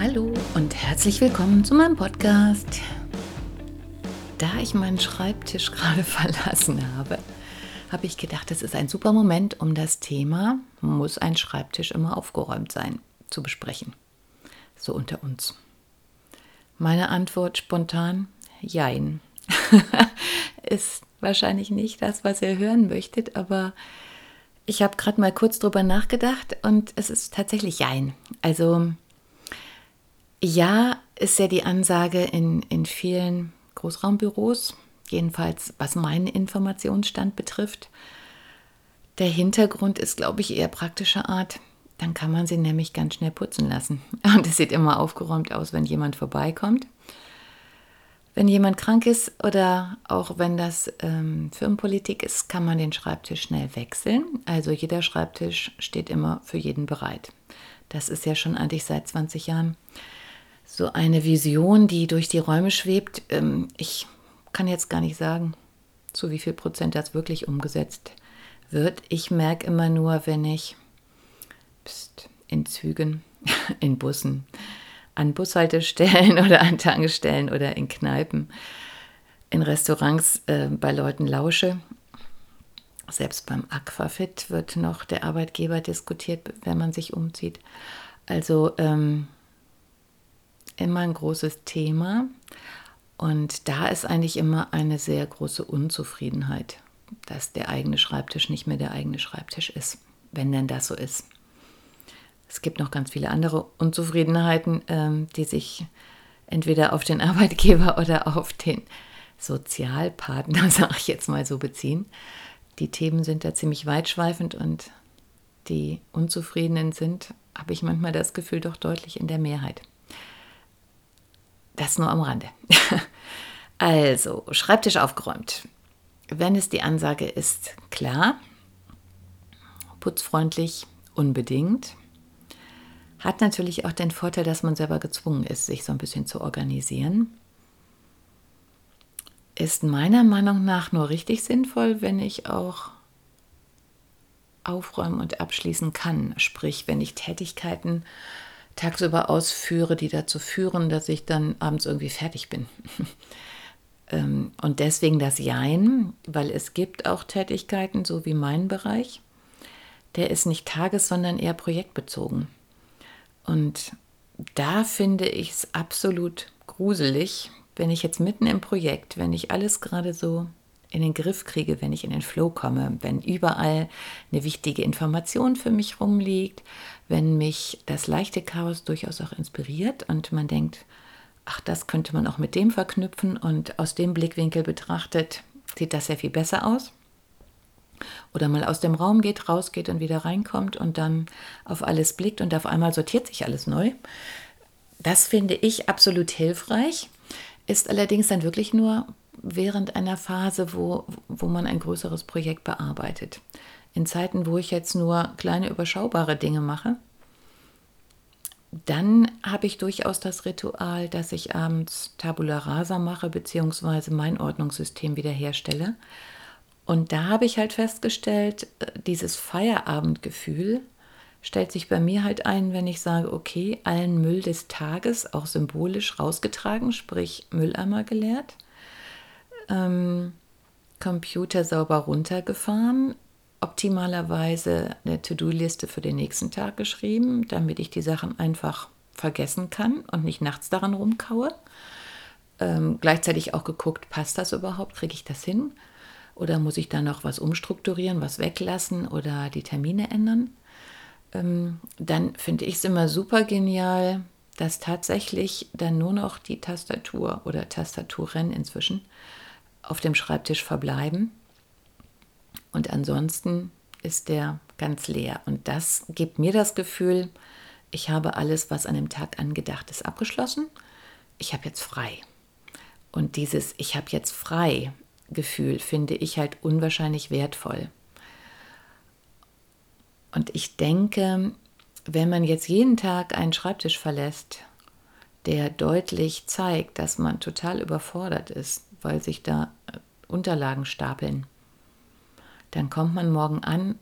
Hallo und herzlich willkommen zu meinem Podcast. Da ich meinen Schreibtisch gerade verlassen habe, habe ich gedacht, es ist ein super Moment, um das Thema, muss ein Schreibtisch immer aufgeräumt sein, zu besprechen. So unter uns. Meine Antwort spontan, jein. ist wahrscheinlich nicht das, was ihr hören möchtet, aber ich habe gerade mal kurz drüber nachgedacht und es ist tatsächlich jein. Also ja ist ja die Ansage in, in vielen Großraumbüros, jedenfalls was meinen Informationsstand betrifft. Der Hintergrund ist, glaube ich, eher praktischer Art. Dann kann man sie nämlich ganz schnell putzen lassen. Und es sieht immer aufgeräumt aus, wenn jemand vorbeikommt. Wenn jemand krank ist oder auch wenn das ähm, Firmenpolitik ist, kann man den Schreibtisch schnell wechseln. Also jeder Schreibtisch steht immer für jeden bereit. Das ist ja schon eigentlich seit 20 Jahren so eine Vision, die durch die Räume schwebt. Ähm, ich kann jetzt gar nicht sagen, zu wie viel Prozent das wirklich umgesetzt wird. Ich merke immer nur, wenn ich pst, in Zügen, in Bussen, an Bushaltestellen oder an Tankstellen oder in Kneipen, in Restaurants äh, bei Leuten lausche. Selbst beim Aquafit wird noch der Arbeitgeber diskutiert, wenn man sich umzieht. Also ähm, immer ein großes Thema. Und da ist eigentlich immer eine sehr große Unzufriedenheit, dass der eigene Schreibtisch nicht mehr der eigene Schreibtisch ist, wenn denn das so ist. Es gibt noch ganz viele andere Unzufriedenheiten, ähm, die sich entweder auf den Arbeitgeber oder auf den Sozialpartner, sage ich jetzt mal so, beziehen. Die Themen sind da ziemlich weitschweifend und die Unzufriedenen sind, habe ich manchmal das Gefühl, doch deutlich in der Mehrheit. Das nur am Rande. also, Schreibtisch aufgeräumt. Wenn es die Ansage ist, klar. Putzfreundlich, unbedingt. Hat natürlich auch den Vorteil, dass man selber gezwungen ist, sich so ein bisschen zu organisieren. Ist meiner Meinung nach nur richtig sinnvoll, wenn ich auch aufräumen und abschließen kann. Sprich, wenn ich Tätigkeiten tagsüber ausführe, die dazu führen, dass ich dann abends irgendwie fertig bin. Ähm, und deswegen das Jein, weil es gibt auch Tätigkeiten, so wie mein Bereich, der ist nicht tages-, sondern eher projektbezogen. Und da finde ich es absolut gruselig, wenn ich jetzt mitten im Projekt, wenn ich alles gerade so in den Griff kriege, wenn ich in den Flow komme, wenn überall eine wichtige Information für mich rumliegt, wenn mich das leichte Chaos durchaus auch inspiriert und man denkt, ach, das könnte man auch mit dem verknüpfen und aus dem Blickwinkel betrachtet sieht das sehr viel besser aus. Oder mal aus dem Raum geht, rausgeht und wieder reinkommt und dann auf alles blickt und auf einmal sortiert sich alles neu. Das finde ich absolut hilfreich, ist allerdings dann wirklich nur während einer Phase, wo, wo man ein größeres Projekt bearbeitet. In Zeiten, wo ich jetzt nur kleine überschaubare Dinge mache, dann habe ich durchaus das Ritual, dass ich abends Tabula Rasa mache, beziehungsweise mein Ordnungssystem wiederherstelle. Und da habe ich halt festgestellt, äh, dieses Feierabendgefühl stellt sich bei mir halt ein, wenn ich sage, okay, allen Müll des Tages auch symbolisch rausgetragen, sprich Mülleimer geleert ähm, Computer sauber runtergefahren, optimalerweise eine To-Do-Liste für den nächsten Tag geschrieben, damit ich die Sachen einfach vergessen kann und nicht nachts daran rumkaue. Ähm, gleichzeitig auch geguckt, passt das überhaupt, kriege ich das hin? Oder muss ich da noch was umstrukturieren, was weglassen oder die Termine ändern? Ähm, dann finde ich es immer super genial, dass tatsächlich dann nur noch die Tastatur oder Tastaturen inzwischen auf dem Schreibtisch verbleiben. Und ansonsten ist der ganz leer. Und das gibt mir das Gefühl, ich habe alles, was an dem Tag angedacht ist, abgeschlossen. Ich habe jetzt frei. Und dieses Ich habe jetzt frei Gefühl finde ich halt unwahrscheinlich wertvoll. Und ich denke, wenn man jetzt jeden Tag einen Schreibtisch verlässt, der deutlich zeigt, dass man total überfordert ist, weil sich da äh, Unterlagen stapeln, dann kommt man morgen an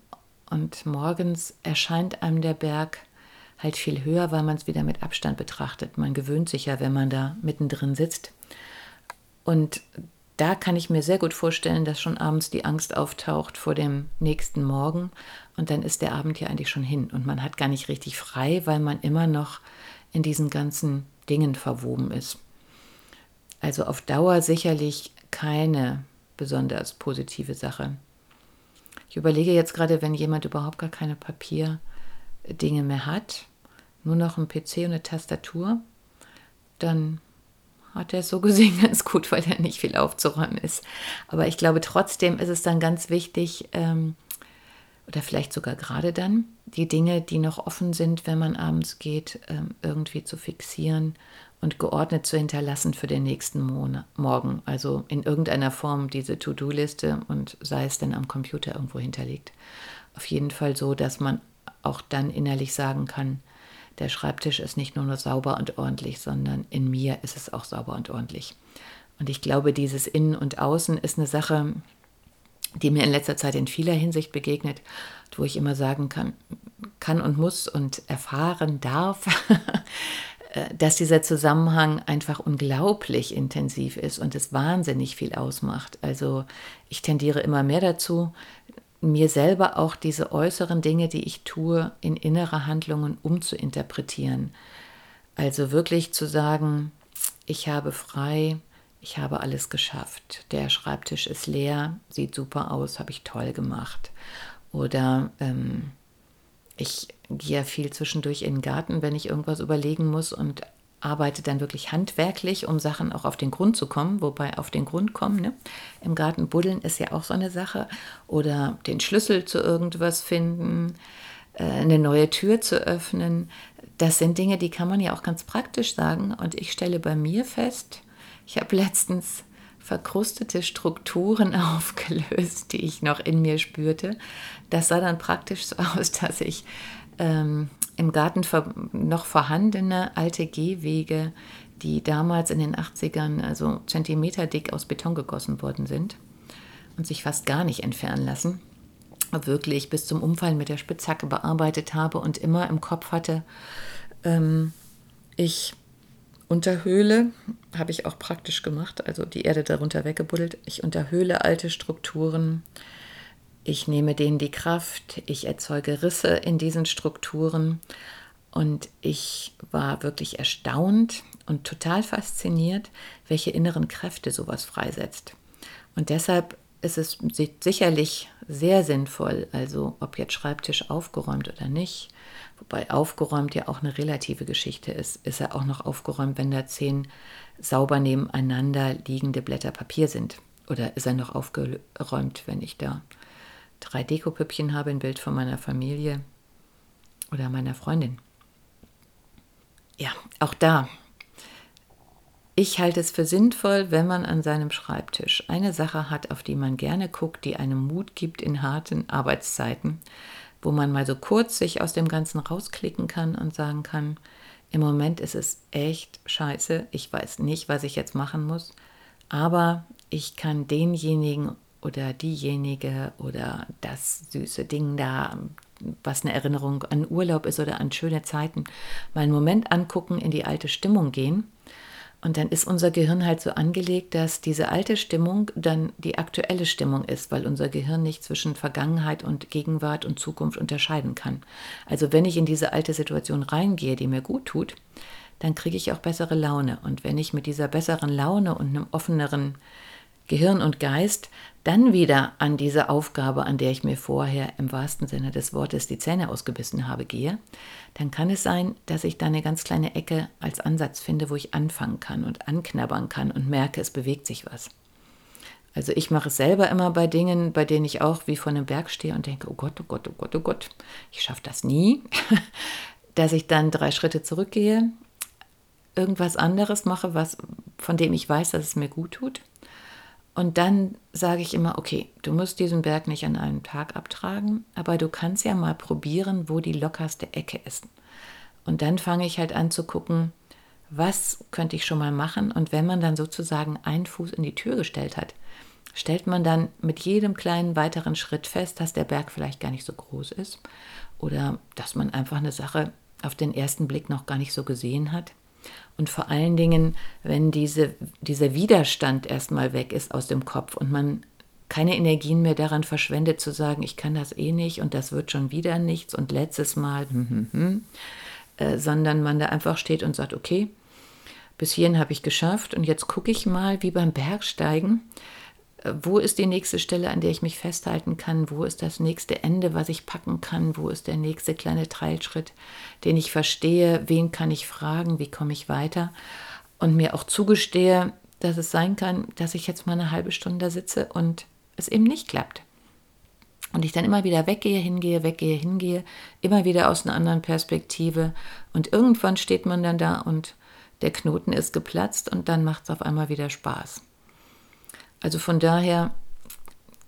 und morgens erscheint einem der Berg halt viel höher, weil man es wieder mit Abstand betrachtet. Man gewöhnt sich ja, wenn man da mittendrin sitzt. Und da kann ich mir sehr gut vorstellen, dass schon abends die Angst auftaucht vor dem nächsten Morgen und dann ist der Abend ja eigentlich schon hin und man hat gar nicht richtig frei, weil man immer noch in diesen ganzen Dingen verwoben ist. Also auf Dauer sicherlich keine besonders positive Sache. Ich überlege jetzt gerade, wenn jemand überhaupt gar keine Papierdinge mehr hat, nur noch ein PC und eine Tastatur, dann hat er es so gesehen ganz gut, weil er nicht viel aufzuräumen ist. Aber ich glaube, trotzdem ist es dann ganz wichtig, ähm, oder vielleicht sogar gerade dann, die Dinge, die noch offen sind, wenn man abends geht, ähm, irgendwie zu fixieren und geordnet zu hinterlassen für den nächsten Monat, Morgen. Also in irgendeiner Form diese To-Do-Liste und sei es denn am Computer irgendwo hinterlegt. Auf jeden Fall so, dass man auch dann innerlich sagen kann, der Schreibtisch ist nicht nur, nur sauber und ordentlich, sondern in mir ist es auch sauber und ordentlich. Und ich glaube, dieses Innen und Außen ist eine Sache, die mir in letzter Zeit in vieler Hinsicht begegnet, wo ich immer sagen kann, kann und muss und erfahren darf, dass dieser Zusammenhang einfach unglaublich intensiv ist und es wahnsinnig viel ausmacht. Also ich tendiere immer mehr dazu, mir selber auch diese äußeren Dinge, die ich tue, in innere Handlungen umzuinterpretieren. Also wirklich zu sagen, ich habe frei, ich habe alles geschafft. Der Schreibtisch ist leer, sieht super aus, habe ich toll gemacht. Oder ähm, ich gehe ja viel zwischendurch in den Garten, wenn ich irgendwas überlegen muss und arbeite dann wirklich handwerklich, um Sachen auch auf den Grund zu kommen, wobei auf den Grund kommen, ne? im Garten buddeln ist ja auch so eine Sache, oder den Schlüssel zu irgendwas finden, äh, eine neue Tür zu öffnen. Das sind Dinge, die kann man ja auch ganz praktisch sagen. Und ich stelle bei mir fest, ich habe letztens verkrustete Strukturen aufgelöst, die ich noch in mir spürte. Das sah dann praktisch so aus, dass ich ähm, im Garten noch vorhandene alte Gehwege, die damals in den 80ern also Zentimeter dick aus Beton gegossen worden sind und sich fast gar nicht entfernen lassen, wirklich bis zum Umfallen mit der Spitzhacke bearbeitet habe und immer im Kopf hatte, ähm, ich unterhöhle, habe ich auch praktisch gemacht, also die Erde darunter weggebuddelt, ich unterhöhle alte Strukturen, ich nehme denen die Kraft, ich erzeuge Risse in diesen Strukturen. Und ich war wirklich erstaunt und total fasziniert, welche inneren Kräfte sowas freisetzt. Und deshalb ist es sicherlich sehr sinnvoll, also ob jetzt Schreibtisch aufgeräumt oder nicht, wobei aufgeräumt ja auch eine relative Geschichte ist, ist er auch noch aufgeräumt, wenn da zehn sauber nebeneinander liegende Blätter Papier sind. Oder ist er noch aufgeräumt, wenn ich da drei Dekopüppchen habe, ein Bild von meiner Familie oder meiner Freundin. Ja, auch da. Ich halte es für sinnvoll, wenn man an seinem Schreibtisch eine Sache hat, auf die man gerne guckt, die einem Mut gibt in harten Arbeitszeiten, wo man mal so kurz sich aus dem Ganzen rausklicken kann und sagen kann, im Moment ist es echt scheiße, ich weiß nicht, was ich jetzt machen muss, aber ich kann denjenigen oder diejenige oder das süße Ding da, was eine Erinnerung an Urlaub ist oder an schöne Zeiten, mal einen Moment angucken, in die alte Stimmung gehen. Und dann ist unser Gehirn halt so angelegt, dass diese alte Stimmung dann die aktuelle Stimmung ist, weil unser Gehirn nicht zwischen Vergangenheit und Gegenwart und Zukunft unterscheiden kann. Also wenn ich in diese alte Situation reingehe, die mir gut tut, dann kriege ich auch bessere Laune. Und wenn ich mit dieser besseren Laune und einem offeneren Gehirn und Geist dann wieder an diese Aufgabe, an der ich mir vorher im wahrsten Sinne des Wortes die Zähne ausgebissen habe, gehe, dann kann es sein, dass ich da eine ganz kleine Ecke als Ansatz finde, wo ich anfangen kann und anknabbern kann und merke, es bewegt sich was. Also ich mache es selber immer bei Dingen, bei denen ich auch wie vor einem Berg stehe und denke, oh Gott, oh Gott, oh Gott, oh Gott, ich schaffe das nie. Dass ich dann drei Schritte zurückgehe, irgendwas anderes mache, was, von dem ich weiß, dass es mir gut tut. Und dann sage ich immer, okay, du musst diesen Berg nicht an einem Tag abtragen, aber du kannst ja mal probieren, wo die lockerste Ecke ist. Und dann fange ich halt an zu gucken, was könnte ich schon mal machen. Und wenn man dann sozusagen einen Fuß in die Tür gestellt hat, stellt man dann mit jedem kleinen weiteren Schritt fest, dass der Berg vielleicht gar nicht so groß ist oder dass man einfach eine Sache auf den ersten Blick noch gar nicht so gesehen hat. Und vor allen Dingen, wenn diese, dieser Widerstand erstmal weg ist aus dem Kopf und man keine Energien mehr daran verschwendet zu sagen, ich kann das eh nicht und das wird schon wieder nichts und letztes Mal, hm, hm, hm, äh, sondern man da einfach steht und sagt, okay, bis hierhin habe ich geschafft und jetzt gucke ich mal, wie beim Bergsteigen, wo ist die nächste Stelle, an der ich mich festhalten kann? Wo ist das nächste Ende, was ich packen kann? Wo ist der nächste kleine Teilschritt, den ich verstehe? Wen kann ich fragen? Wie komme ich weiter? Und mir auch zugestehe, dass es sein kann, dass ich jetzt mal eine halbe Stunde da sitze und es eben nicht klappt. Und ich dann immer wieder weggehe, hingehe, weggehe, hingehe, immer wieder aus einer anderen Perspektive. Und irgendwann steht man dann da und der Knoten ist geplatzt und dann macht es auf einmal wieder Spaß. Also von daher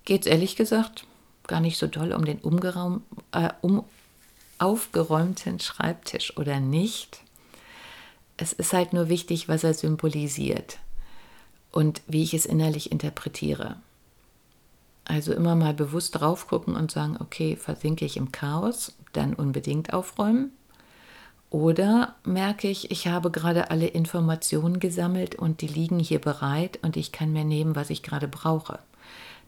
geht es ehrlich gesagt gar nicht so doll um den umgeraum, äh, um aufgeräumten Schreibtisch oder nicht. Es ist halt nur wichtig, was er symbolisiert und wie ich es innerlich interpretiere. Also immer mal bewusst drauf gucken und sagen, okay, versinke ich im Chaos, dann unbedingt aufräumen. Oder merke ich, ich habe gerade alle Informationen gesammelt und die liegen hier bereit und ich kann mir nehmen, was ich gerade brauche.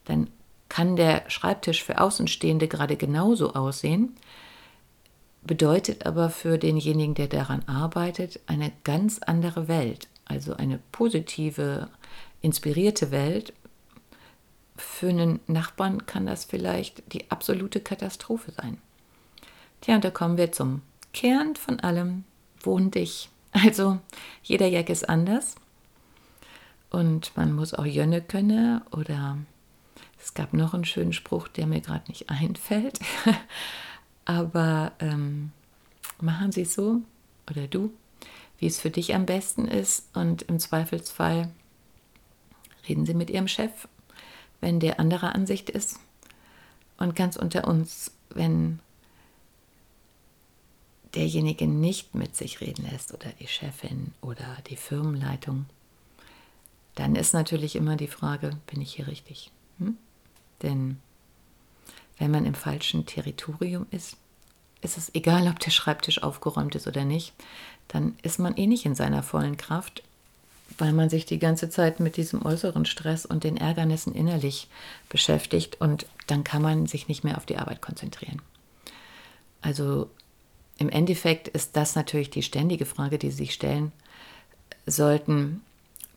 Dann kann der Schreibtisch für Außenstehende gerade genauso aussehen, bedeutet aber für denjenigen, der daran arbeitet, eine ganz andere Welt, also eine positive, inspirierte Welt. Für einen Nachbarn kann das vielleicht die absolute Katastrophe sein. Tja, und da kommen wir zum Kern von allem wohnt dich. Also jeder Jack ist anders und man muss auch Jönne können oder es gab noch einen schönen Spruch, der mir gerade nicht einfällt. Aber ähm, machen Sie es so oder du, wie es für dich am besten ist und im Zweifelsfall reden Sie mit Ihrem Chef, wenn der anderer Ansicht ist. Und ganz unter uns, wenn derjenige nicht mit sich reden lässt oder die Chefin oder die Firmenleitung, dann ist natürlich immer die Frage, bin ich hier richtig? Hm? Denn wenn man im falschen Territorium ist, ist es egal, ob der Schreibtisch aufgeräumt ist oder nicht, dann ist man eh nicht in seiner vollen Kraft, weil man sich die ganze Zeit mit diesem äußeren Stress und den Ärgernissen innerlich beschäftigt und dann kann man sich nicht mehr auf die Arbeit konzentrieren. Also im Endeffekt ist das natürlich die ständige Frage, die Sie sich stellen sollten.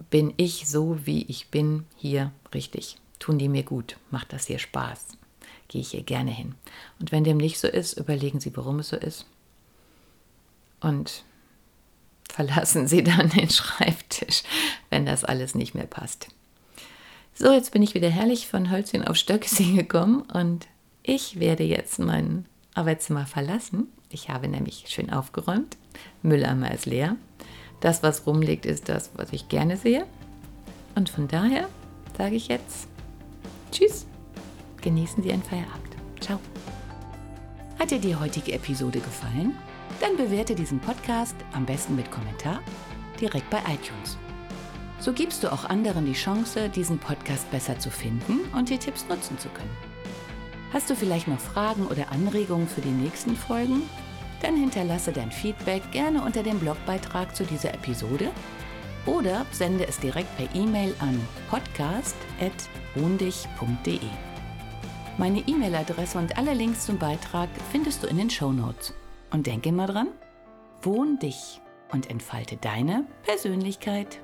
Bin ich so, wie ich bin, hier richtig? Tun die mir gut? Macht das hier Spaß? Gehe ich hier gerne hin? Und wenn dem nicht so ist, überlegen Sie, warum es so ist. Und verlassen Sie dann den Schreibtisch, wenn das alles nicht mehr passt. So, jetzt bin ich wieder herrlich von Hölzchen auf Stöckchen gekommen und ich werde jetzt mein Arbeitszimmer verlassen ich habe nämlich schön aufgeräumt. Mülleimer ist leer. Das, was rumliegt, ist das, was ich gerne sehe. Und von daher sage ich jetzt Tschüss. Genießen Sie einen Feierabend. Ciao. Hat dir die heutige Episode gefallen? Dann bewerte diesen Podcast am besten mit Kommentar direkt bei iTunes. So gibst du auch anderen die Chance, diesen Podcast besser zu finden und die Tipps nutzen zu können. Hast du vielleicht noch Fragen oder Anregungen für die nächsten Folgen? Dann hinterlasse dein Feedback gerne unter dem Blogbeitrag zu dieser Episode oder sende es direkt per E-Mail an podcast.wohndich.de. Meine E-Mail-Adresse und alle Links zum Beitrag findest du in den Show Notes. Und denke immer dran, wohn dich und entfalte deine Persönlichkeit.